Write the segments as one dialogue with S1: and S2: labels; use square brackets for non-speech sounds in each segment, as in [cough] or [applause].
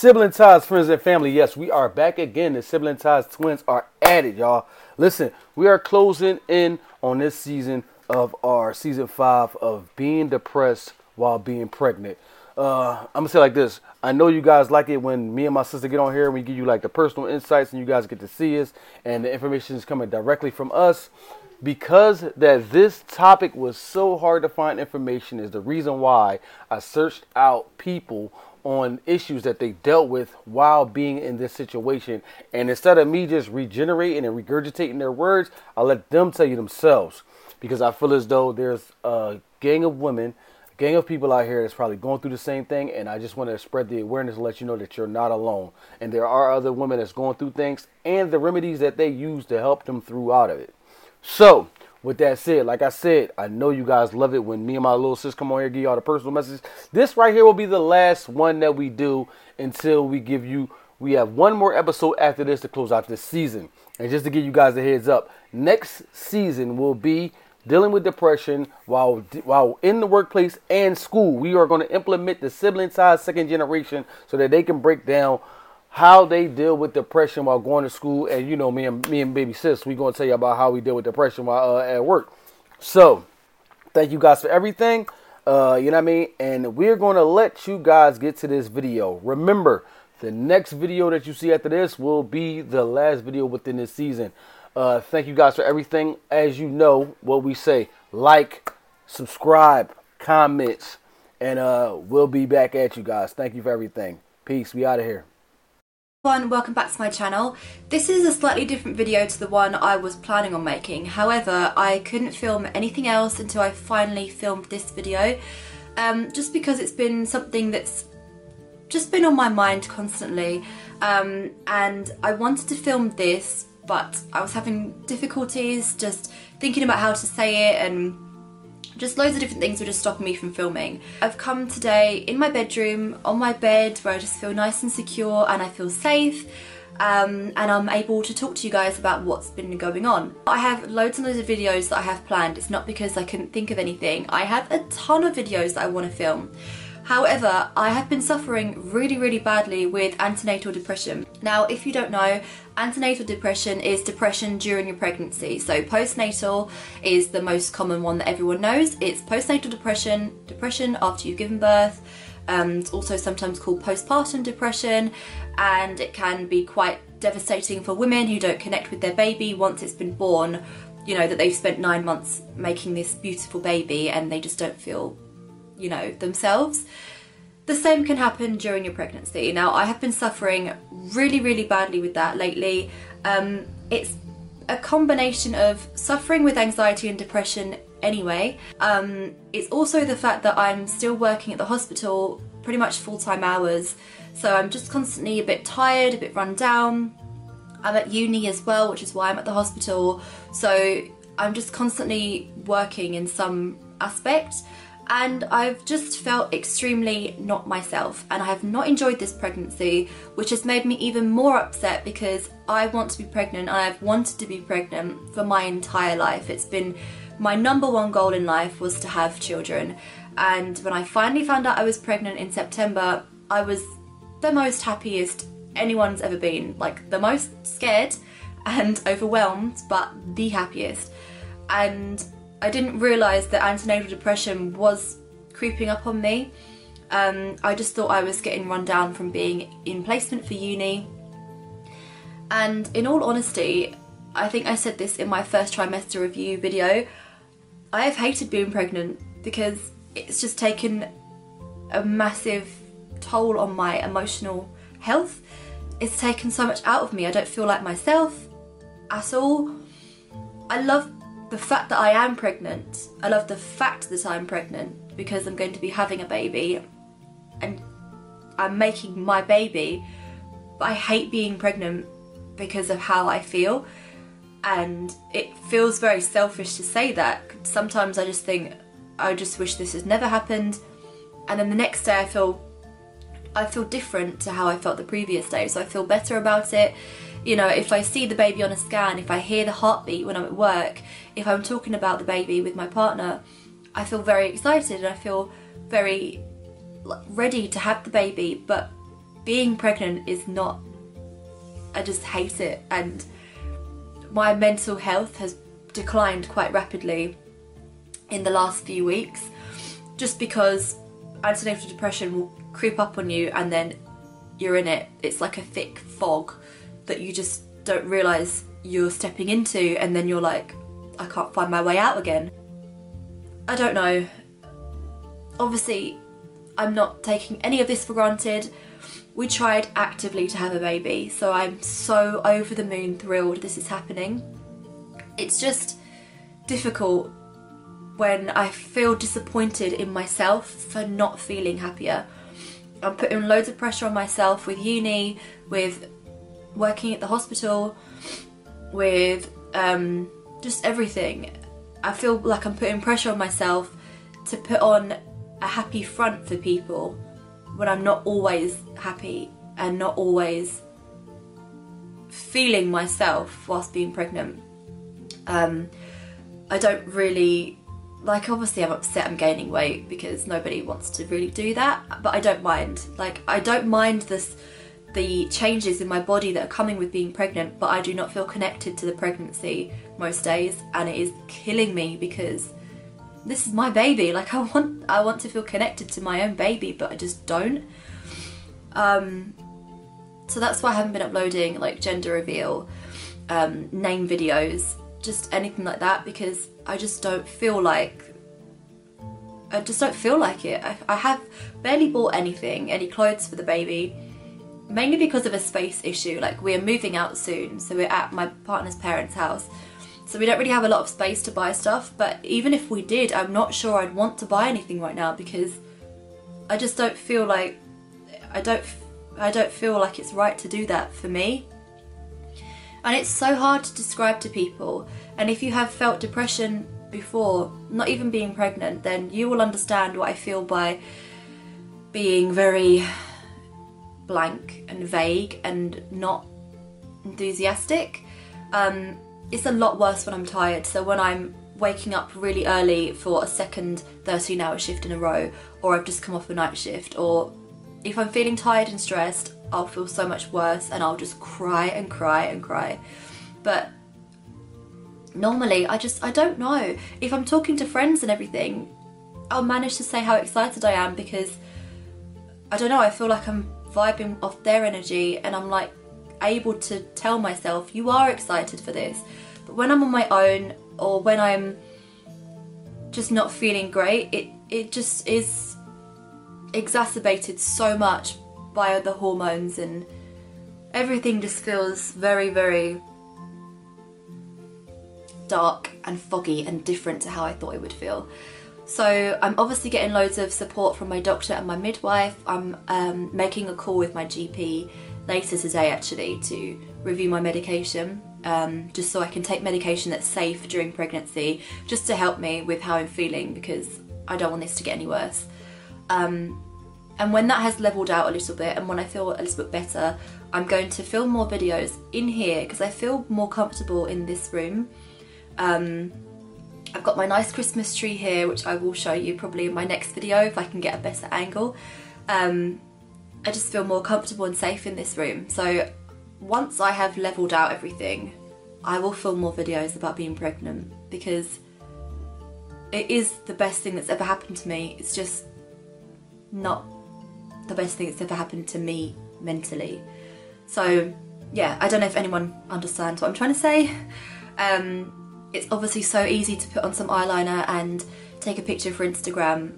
S1: Sibling ties, friends and family. Yes, we are back again. The sibling ties twins are at it, y'all. Listen, we are closing in on this season of our season five of being depressed while being pregnant. Uh, I'm gonna say like this. I know you guys like it when me and my sister get on here and we give you like the personal insights and you guys get to see us and the information is coming directly from us. Because that this topic was so hard to find information is the reason why I searched out people on issues that they dealt with while being in this situation. And instead of me just regenerating and regurgitating their words, I let them tell you themselves. Because I feel as though there's a gang of women, a gang of people out here that's probably going through the same thing. And I just want to spread the awareness and let you know that you're not alone. And there are other women that's going through things and the remedies that they use to help them through out of it. So, with that said, like I said, I know you guys love it when me and my little sis come on here give y'all the personal message. This right here will be the last one that we do until we give you. We have one more episode after this to close out this season. And just to give you guys a heads up, next season will be dealing with depression while while in the workplace and school. We are going to implement the sibling ties second generation so that they can break down how they deal with depression while going to school. And you know, me and me and baby sis, we gonna tell you about how we deal with depression while uh, at work. So, thank you guys for everything. Uh, you know what I mean? And we're gonna let you guys get to this video. Remember, the next video that you see after this will be the last video within this season. Uh, thank you guys for everything. As you know, what we say, like, subscribe, comments, and uh, we'll be back at you guys. Thank you for everything. Peace. We out of here
S2: everyone, welcome back to my channel. This is a slightly different video to the one I was planning on making. However, I couldn't film anything else until I finally filmed this video. Um, just because it's been something that's just been on my mind constantly. Um, and I wanted to film this, but I was having difficulties just thinking about how to say it and just loads of different things were just stopping me from filming. I've come today in my bedroom, on my bed, where I just feel nice and secure and I feel safe. Um, and I'm able to talk to you guys about what's been going on. I have loads and loads of videos that I have planned. It's not because I couldn't think of anything. I have a ton of videos that I want to film. However, I have been suffering really, really badly with antenatal depression. Now, if you don't know, antenatal depression is depression during your pregnancy. So postnatal is the most common one that everyone knows. It's postnatal depression, depression after you've given birth. Um, it's also sometimes called postpartum depression and it can be quite devastating for women who don't connect with their baby once it's been born you know that they've spent nine months making this beautiful baby and they just don't feel you know, themselves. The same can happen during your pregnancy. Now, I have been suffering really, really badly with that lately. Um, it's a combination of suffering with anxiety and depression anyway. Um, it's also the fact that I'm still working at the hospital pretty much full-time hours. So I'm just constantly a bit tired, a bit run down. I'm at uni as well, which is why I'm at the hospital. So I'm just constantly working in some aspect and I've just felt extremely not myself. And I have not enjoyed this pregnancy which has made me even more upset because I want to be pregnant and I've wanted to be pregnant for my entire life. It's been my number one goal in life was to have children. And when I finally found out I was pregnant in September I was the most happiest anyone's ever been. Like the most scared and overwhelmed but the happiest. And I didn't realise that antenatal depression was creeping up on me. Um, I just thought I was getting run down from being in placement for uni. And in all honesty, I think I said this in my first trimester review video, I have hated being pregnant because it's just taken a massive toll on my emotional health. It's taken so much out of me. I don't feel like myself at all. I love the fact that I am pregnant, I love the fact that I'm pregnant because I'm going to be having a baby and I'm making my baby, but I hate being pregnant because of how I feel. And it feels very selfish to say that. Sometimes I just think, I just wish this has never happened. And then the next day I feel I feel different to how I felt the previous day. So I feel better about it you know, if I see the baby on a scan, if I hear the heartbeat when I'm at work, if I'm talking about the baby with my partner, I feel very excited and I feel very ready to have the baby. But being pregnant is not, I just hate it. And my mental health has declined quite rapidly in the last few weeks just because antenatal depression will creep up on you and then you're in it. It's like a thick fog that you just don't realise you're stepping into and then you're like, I can't find my way out again. I don't know. Obviously, I'm not taking any of this for granted. We tried actively to have a baby, so I'm so over the moon thrilled this is happening. It's just difficult when I feel disappointed in myself for not feeling happier. I'm putting loads of pressure on myself with uni, with working at the hospital, with um, just everything. I feel like I'm putting pressure on myself to put on a happy front for people when I'm not always happy and not always feeling myself whilst being pregnant. Um, I don't really like obviously I'm upset I'm gaining weight because nobody wants to really do that but I don't mind like I don't mind this the changes in my body that are coming with being pregnant but I do not feel connected to the pregnancy most days and it is killing me because this is my baby. [laughs] Like I want I want to feel connected to my own baby but I just don't. Um so that's why I haven't been uploading like gender reveal um, name videos just anything like that because I just don't feel like I just don't feel like it. I, I have barely bought anything, any clothes for the baby, mainly because of a space issue. Like we're moving out soon, so we're at my partner's parents' house. So we don't really have a lot of space to buy stuff, but even if we did, I'm not sure I'd want to buy anything right now because I just don't feel like I don't I don't feel like it's right to do that for me. And it's so hard to describe to people. And if you have felt depression before, not even being pregnant, then you will understand what I feel by being very blank and vague and not enthusiastic. Um, it's a lot worse when I'm tired. So when I'm waking up really early for a second 13 hour shift in a row, or I've just come off a night shift, or if I'm feeling tired and stressed, I'll feel so much worse and I'll just cry and cry and cry. But normally I just I don't know. If I'm talking to friends and everything, I'll manage to say how excited I am because I don't know, I feel like I'm vibing off their energy and I'm like able to tell myself you are excited for this. But when I'm on my own or when I'm just not feeling great, it it just is exacerbated so much by the hormones and everything just feels very very dark and foggy and different to how I thought it would feel. So I'm obviously getting loads of support from my doctor and my midwife. I'm um, making a call with my GP later today actually to review my medication um, just so I can take medication that's safe during pregnancy just to help me with how I'm feeling because I don't want this to get any worse. Um, and when that has leveled out a little bit and when I feel a little bit better, I'm going to film more videos in here because I feel more comfortable in this room. Um, I've got my nice Christmas tree here, which I will show you probably in my next video if I can get a better angle. Um, I just feel more comfortable and safe in this room. So once I have leveled out everything, I will film more videos about being pregnant because it is the best thing that's ever happened to me. It's just not the best thing that's ever happened to me mentally. So yeah, I don't know if anyone understands what I'm trying to say. [laughs] Um, it's obviously so easy to put on some eyeliner and take a picture for Instagram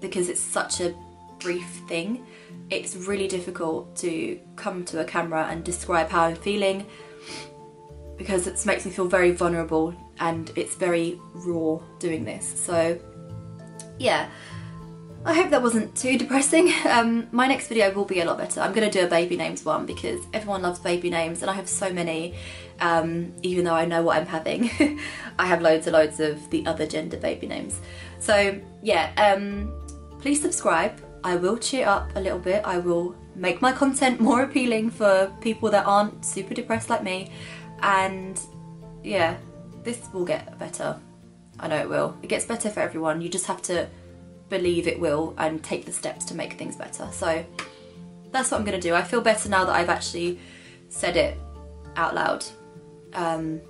S2: because it's such a brief thing. It's really difficult to come to a camera and describe how I'm feeling because it makes me feel very vulnerable and it's very raw doing this. So yeah, I hope that wasn't too depressing. [laughs] Um, my next video will be a lot better. I'm going to do a baby names one because everyone loves baby names and I have so many, um, even though I know what I'm having. [laughs] I have loads and loads of the other gender baby names. So yeah, um, please subscribe. I will cheer up a little bit. I will make my content more appealing for people that aren't super depressed like me. And yeah, this will get better. I know it will. It gets better for everyone. You just have to believe it will and take the steps to make things better. So that's what I'm gonna do. I feel better now that I've actually said it out loud. Um,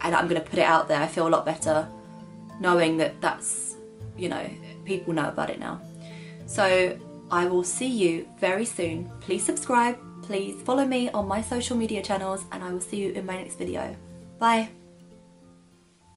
S2: and I'm gonna put it out there. I feel a lot better knowing that that's, you know, people know about it now. So I will see you very soon. Please subscribe, please follow me on my social media channels, and I will see you in my next video. Bye.